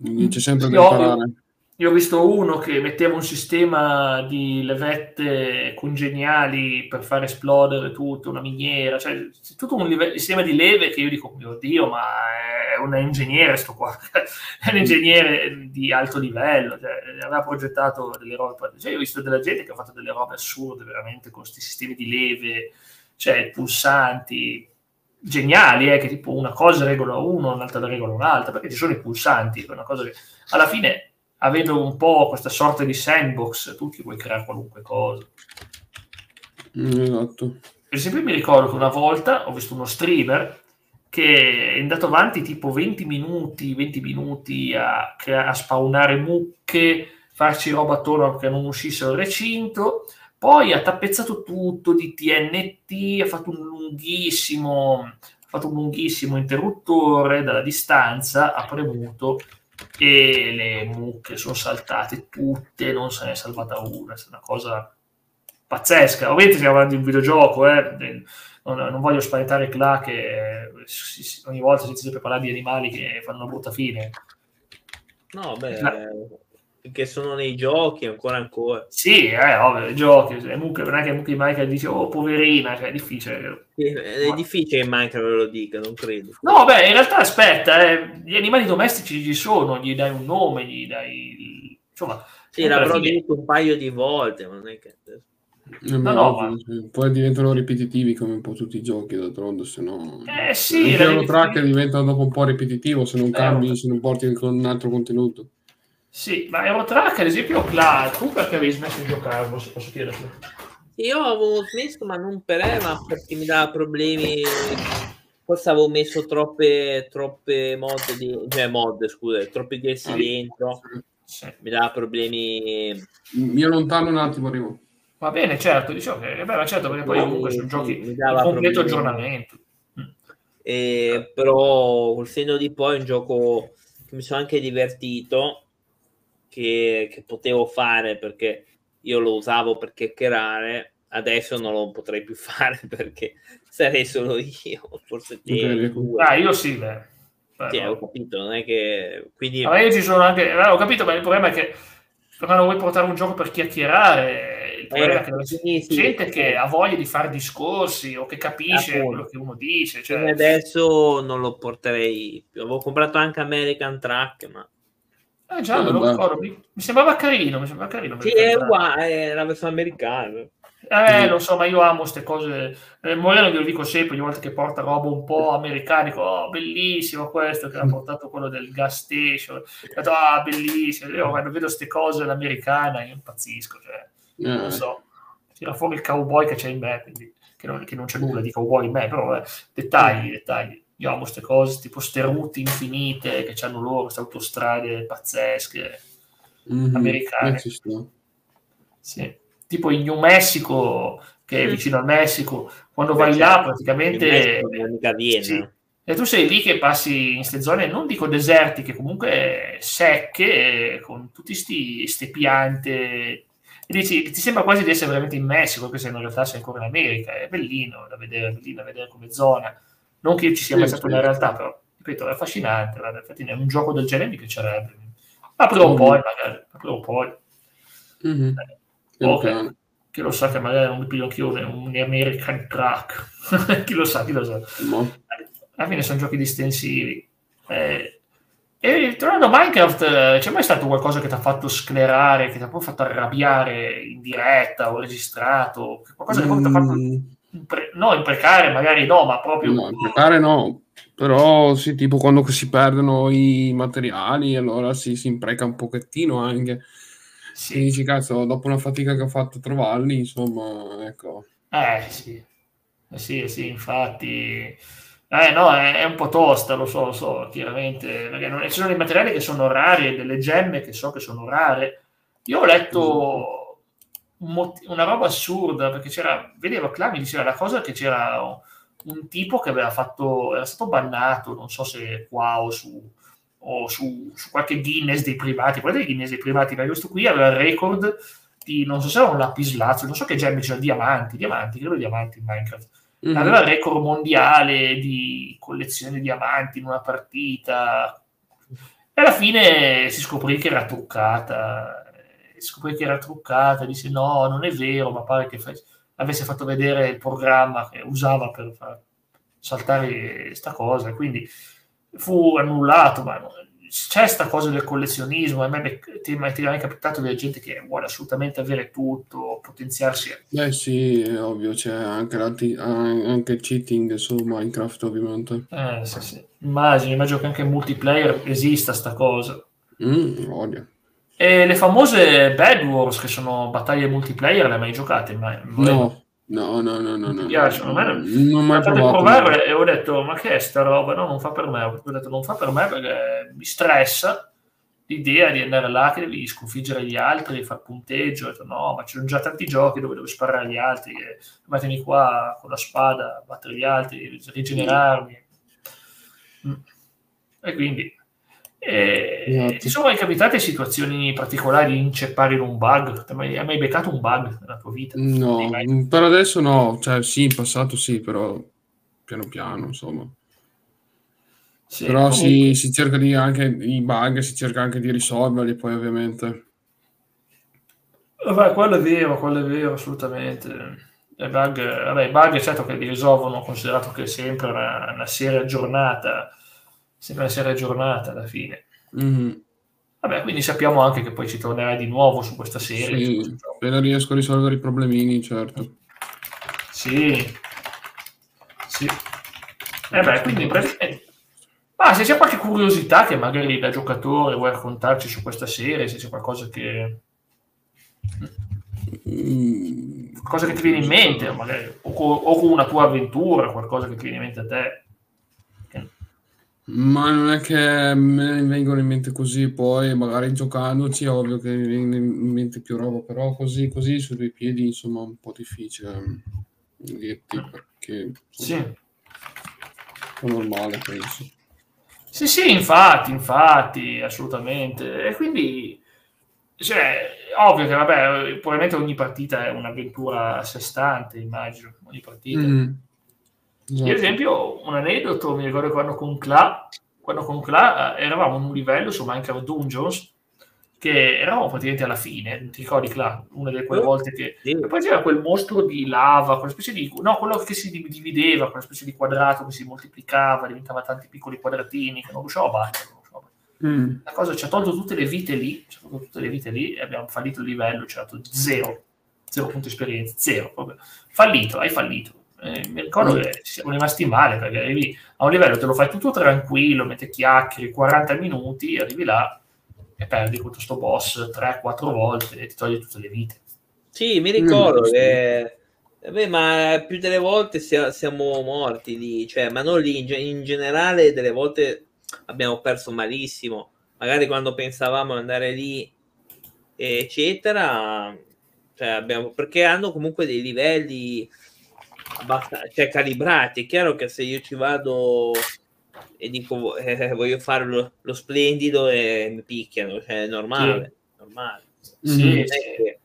quindi c'è sempre da imparare. Ovvio Io ho visto uno che metteva un sistema di levette congeniali per far esplodere tutto, una miniera, cioè tutto un live- sistema di leve che io dico, mio Dio, ma è un ingegnere sto qua, è un ingegnere di alto livello, cioè, aveva progettato delle robe, cioè, io ho visto della gente che ha fatto delle robe assurde veramente con questi sistemi di leve, cioè pulsanti, geniali, eh, che tipo una cosa regola uno, un'altra regola un'altra, perché ci sono i pulsanti, è una cosa che alla fine avendo un po' questa sorta di sandbox, tu ti puoi creare qualunque cosa. Esatto. Per esempio mi ricordo che una volta ho visto uno streamer che è andato avanti tipo 20 minuti, 20 minuti a, a spawnare mucche, farci roba attorno che non uscisse dal recinto, poi ha tappezzato tutto di TNT, ha fatto un lunghissimo, ha fatto un lunghissimo interruttore dalla distanza, ha premuto e le mucche sono saltate tutte, non se ne è salvata una, è una cosa pazzesca. Ovviamente stiamo parlando di un videogioco, eh? non, non, voglio spaventare Cla che eh, ogni volta si sempre parlare di animali che fanno una brutta fine. No, beh, La... che sono nei giochi ancora ancora. Sì, eh, ovvio, i giochi, le mucche, non è che mucche di Minecraft dice oh poverina, cioè è difficile. è Ma... difficile che Minecraft ve lo dica, non credo. No, beh, in realtà aspetta, eh, gli animali domestici ci sono, gli dai un nome, gli dai... Insomma... Sì, l'avrò fine... detto un paio di volte, ma non è che... Eh, no, no, ma... Poi diventano ripetitivi come un po' tutti i giochi, d'altronde, se no... Eh sì... Il Euro Track diventa dopo un po' ripetitivo se non eh, cambi, se non porti un altro contenuto. Sì, ma Eurotrack ad esempio, Cla, tu perché avevi smesso di giocarlo, se posso chiederti? Io avevo smesso, ma non per Eva, perché mi dava problemi. Forse avevo messo troppe, troppe mod, di, cioè mod, scusa, troppe DS ah, dentro. Sì. Mi dava problemi. Mi allontano un attimo, arrivo. Va bene, certo, diciamo che beh, certo, perché poi comunque sono giochi di completo aggiornamento. Mm. E, però col senno di poi è un gioco che mi sono anche divertito che, che potevo fare perché io lo usavo per chiacchierare, adesso non lo potrei più fare perché sarei solo io, forse te. Ah, io sì, beh. Sì, ho capito, non è che... Quindi... Ma io ci sono anche... Eh, ho capito, ma il problema è che quando vuoi portare un gioco per chiacchierare, il problema eh, è che c'è sì, gente sì, che ha voglia di fare discorsi o che capisce appunto. quello che uno dice. Cioè... Adesso non lo porterei più. Avevo comprato anche American Track, ma eh già, me lo ricordo. Mi, mi, sembrava carino, mi sembrava carino. Sì, è uguale, è la versione americana. Eh, lo so, ma io amo queste cose. Eh, Moreno glielo dico sempre, ogni volta che porta roba un po' americanico, oh, bellissimo questo che ha portato quello del gas station. Detto, ah, bellissimo. Io quando vedo queste cose all'americana, io impazzisco. Cioè, eh. Non so, tira fuori il cowboy che c'è in me, quindi, che, non, che non c'è nulla di cowboy in me, però eh, dettagli, dettagli io amo queste cose, tipo ste route infinite che hanno loro, queste autostrade pazzesche, mm-hmm. americane. Sì. Tipo in New Mexico, che è vicino al Messico, quando vai là praticamente... Sì. E tu sei lì che passi in queste zone, non dico desertiche, comunque secche, con tutte queste piante e dici, ti sembra quasi di essere veramente in Messico, anche se in realtà sei ancora in America, è bellino da vedere, bellino da vedere come zona. Non che ci sia mai stato nella realtà, però, ripeto, è affascinante. Guarda, infatti, un gioco del genere mi piacerebbe. Ma prima o poi, magari, prima o poi. Mm-hmm. Eh, okay. Chi lo sa che magari non mi piglio anch'io un American Truck. chi lo sa, chi lo sa. No. Alla fine sono giochi distensivi. Eh, e tornando a Minecraft, eh, c'è mai stato qualcosa che ti ha fatto sclerare, che ti ha proprio fatto arrabbiare in diretta o registrato? Qualcosa che mm. ti ha fatto Impre- no, imprecare magari no, ma proprio... No, imprecare no, però sì, tipo quando si perdono i materiali, allora sì, si impreca un pochettino anche. Sì. E dici, cazzo, dopo una fatica che ho fatto a trovarli, insomma, ecco. Eh sì, eh, sì, sì, infatti... Eh no, è, è, un po' tosta, lo so, lo so, chiaramente, perché non, ci sono dei materiali che sono rari e delle gemme che so che sono rare. Io ho letto una roba assurda perché c'era, vedevo Cla mi diceva la cosa che c'era un tipo che aveva fatto, era stato bannato, non so se qua o su, o su, su qualche Guinness dei privati, guardate i Guinness dei privati, ma questo qui aveva il record di, non so se era un lapislazzo, non so che gemme c'erano, diamanti, diamanti, credo diamanti in Minecraft. Mm-hmm. Aveva il record mondiale di collezione di diamanti in una partita. E alla fine si scoprì che era truccata, scoprì che era truccata, disse no, non è vero, ma pare che fa- avesse fatto vedere il programma che usava per far saltare sta cosa, quindi fu annullato, ma c'è sta cosa del collezionismo, a me ti, è mai capitato di gente che vuole assolutamente avere tutto, potenziarsi. Beh sì, è ovvio, c'è anche, anche il cheating su Minecraft ovviamente. Eh, sì, sì. Immagino, immagino che anche in multiplayer esista sta cosa. Mm, odio. E le famose Bad Wars, che sono battaglie multiplayer, le hai mai giocate? Ma, no, No, no, no, no. Mi piacciono. No, non, non mai provato. provare e ho detto, ma che è sta roba? No, non fa per me. Ho detto, non fa per me perché mi stressa l'idea di andare là che devi sconfiggere gli altri, far punteggio. Ho detto, no, ma ci sono già tanti giochi dove devo sparare agli altri, mettermi qua con la spada, battere gli altri, rigenerarmi. Mm. E quindi e esatto. Ti sono mai capitate situazioni particolari di inceppare in un bug? Hai mai, mai beccato un bug nella tua vita? No, per adesso no, cioè sì, in passato sì, però piano piano, insomma. Sì, però si, si, cerca di anche i bug, si cerca anche di risolverli poi ovviamente. Vabbè, quello è vero, quello è vero, assolutamente. I bug, vabbè, i bug certo che li risolvono, considerato che è sempre una, una serie aggiornata sempre essere aggiornata alla fine. Mm-hmm. Vabbè, quindi sappiamo anche che poi ci tornerai di nuovo su questa serie. Sì, appena riesco a risolvere i problemini, certo. Sì. Sì. Eh beh, quindi praticamente... Ma se c'è qualche curiosità che magari da giocatore vuoi raccontarci su questa serie, se c'è qualcosa che... Mm. Qualcosa che ti viene in mente, magari, o, o una tua avventura, qualcosa che ti viene in mente a te. Ma non è che me ne vengono in mente così, poi magari giocandoci è ovvio che mi viene in mente più roba, però così, così su due piedi insomma un po' difficile mm, dirti perché sì. è normale penso. Sì, sì, infatti, infatti, assolutamente. E quindi, cioè, ovvio che, vabbè, probabilmente ogni partita è un'avventura a sé stante, immagino, ogni partita. Mm. Esatto. Io, ad esempio, un aneddoto, mi ricordo quando con Cla, quando con Cla eh, eravamo in un livello su Minecraft Dungeons, che eravamo praticamente alla fine, ti ricordi Cla? Una delle quelle volte che... E poi c'era quel mostro di lava, quella specie di... no, quello che si divideva, quella specie di quadrato che si moltiplicava, diventava tanti piccoli quadratini, che non riuscivo a battere. Mm. La cosa ci ha tolto tutte le vite lì, ci ha tolto tutte le vite lì e abbiamo fallito il livello, ci ha dato zero, zero punto esperienza, zero, proprio. Fallito, hai fallito eh, mi ricordo che siamo rimasti male perché arrivi a un livello, te lo fai tutto tranquillo, mette chiacchiere, 40 minuti, arrivi là e perdi contro questo boss 3-4 volte e ti toglie tutte le vite. Sì, mi ricordo mm, che... Beh, ma più delle volte siamo morti lì, cioè, ma non lì, in, in generale delle volte abbiamo perso malissimo. Magari quando pensavamo di andare lì, eccetera, cioè abbiamo, perché hanno comunque dei livelli abbastanza cioè, calibrati. È chiaro che se io ci vado e dico eh, voglio fare lo, lo, splendido e mi picchiano, cioè è normale. Sì. normale. Sì, sì.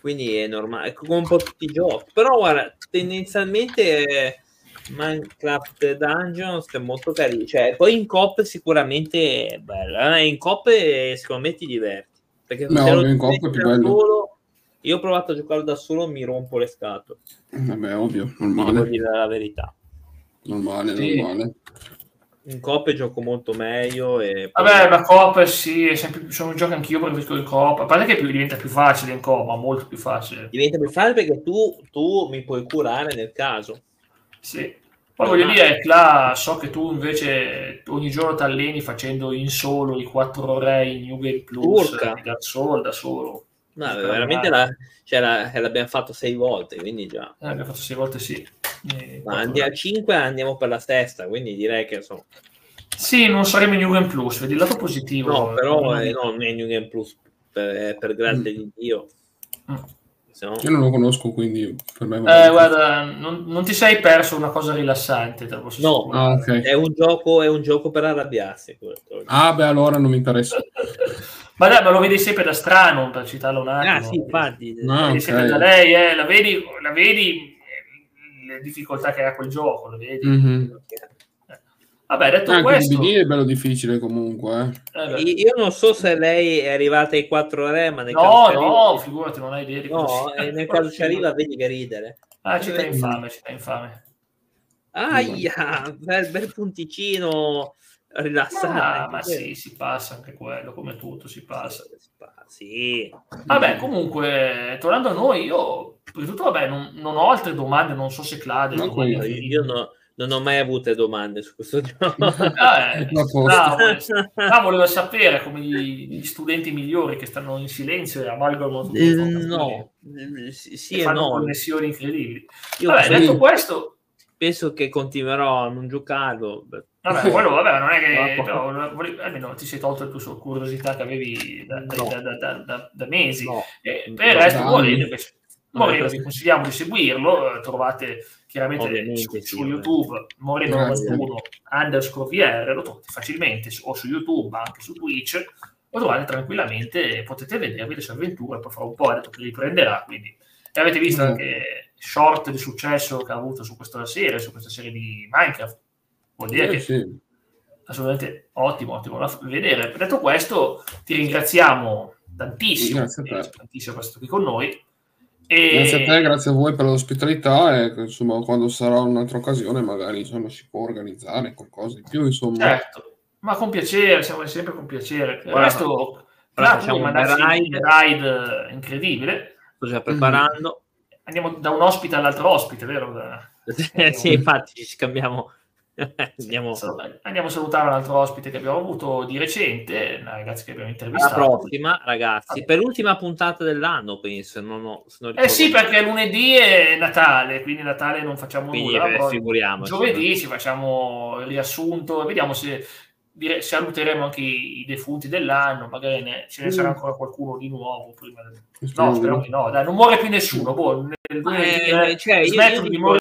Quindi è normale, come un po' tutti i giochi. Però guarda, tendenzialmente eh, Minecraft Dungeons è molto carino. Cioè, poi in cop sicuramente è bello. Eh, in cop secondo me ti diverti. Perché no, in cop è più bello. Solo, io ho provato a giocare da solo, mi rompo le scatole. Vabbè, ovvio, normale. Devo dire la verità. Normale, sì. normale. In coppe gioco molto meglio. E poi... Vabbè, la Coop sì, sempre, sono giochi anch'io preferisco il Coop. A parte che più, diventa più facile in Coop, ma molto più facile. Diventa più facile perché tu, tu mi puoi curare nel caso. Sì. Poi voglio dire, là so che tu invece ogni giorno ti alleni facendo in solo i 4 re in New Game Plus, da solo, da solo. No, veramente la, cioè la, l'abbiamo fatto sei volte, quindi già. Eh, abbiamo fatto sei volte, sì. Ma andiamo a 5 andiamo per la sesta, quindi direi che insomma. Sì, non saremo in New Game Plus, vedi il lato positivo. No, però eh, no, non è New Game Plus, per, per grande mm. di Dio. Mm. No... Io non lo conosco, quindi per me... Eh, guarda, non, non, ti sei perso una cosa rilassante, te lo posso No, ah, okay. è, un gioco, è un gioco per arrabbiarsi. Ah, beh, allora non mi interessa. Ma dai, ma lo vedi sempre da strano, per citarlo un attimo. Ah, sì, infatti. No, okay. sempre da lei, eh, la vedi, la vedi eh, le difficoltà che ha quel gioco, lo vedi. Mm-hmm. Vabbè, detto Anche questo... DVD è bello difficile comunque. Eh. Io non so se lei è arrivata ai 4 re, ma nel No, caso ci no, arriva- figurati, non hai idea di no, e nel caso ci arriva vedi che ridere. Ah, città infame, città infame. Aia, bel, bel punticino rilassante. Ah, ma sì, si passa anche quello, come tutto si passa. Sì. Vabbè, comunque, tornando a noi, io, prima di tutto, vabbè, non, non ho altre domande, non so se Claude... No, quello, Io no- non ho mai avuto domande su questo gioco. Ah, eh, A posto. bravo, ah, voleva sapere come gli, gli studenti migliori che stanno in silenzio e amalgamano tutte le Eh, no, Eh, sì, sì e e fanno no. connessioni incredibili. Io Vabbè, detto questo, penso che continuerò a non giocarlo. vabbè, quello, vabbè, non è che No. almeno ti sei tolto la tua curiosità che avevi da, No. da- da- da- da- da mesi. No. E per il resto. Moreno, invece, No, Moreno vi consigliamo di seguirlo, eh, trovate chiaramente su, sì, su. YouTube Moreno Grazie. 91 underscore VR, lo trovate facilmente o su YouTube, anche su Twitch, lo trovate tranquillamente e potete vedervi le sue avventure, poi fra un po' ha detto che riprenderà, quindi e avete visto Mm. anche short di successo che ha avuto su questa serie, su questa serie di Minecraft, vuol dire Eh, che sì. assolutamente ottimo, ottimo da vedere. Detto questo, ti ringraziamo tantissimo, Grazie a te. eh, tantissimo per essere qui con noi. E... Grazie a te, grazie a voi per l'ospitalità e insomma quando sarà un'altra occasione magari insomma, si può organizzare qualcosa di più insomma. Certo, ma con piacere, siamo sempre con piacere. Guarda, resto, ora Claudio, facciamo un mandarci ride. ride incredibile. Sto già preparando. Andiamo da un ospite all'altro ospite, vero? Da- sì, infatti ci scambiamo. Andiamo Andiamo a salutare un altro ospite che abbiamo avuto di recente, una ragazza che abbiamo intervistato. prossima, ragazzi. Per l'ultima puntata dell'anno, penso. Non ho, non Eh sì, perché lunedì è Natale, quindi Natale non facciamo Quindi nulla. eh, figuriamoci. Giovedì ci facciamo il riassunto, vediamo se dire, saluteremo anche i, i defunti dell'anno, magari ne- ce ne sarà Mm. ancora qualcuno di nuovo prima del- No, Speriamo di speriamo no. dai, non muore più nessuno. Boh, nel Ma, 2023 eh, cioè, io- smettono io morire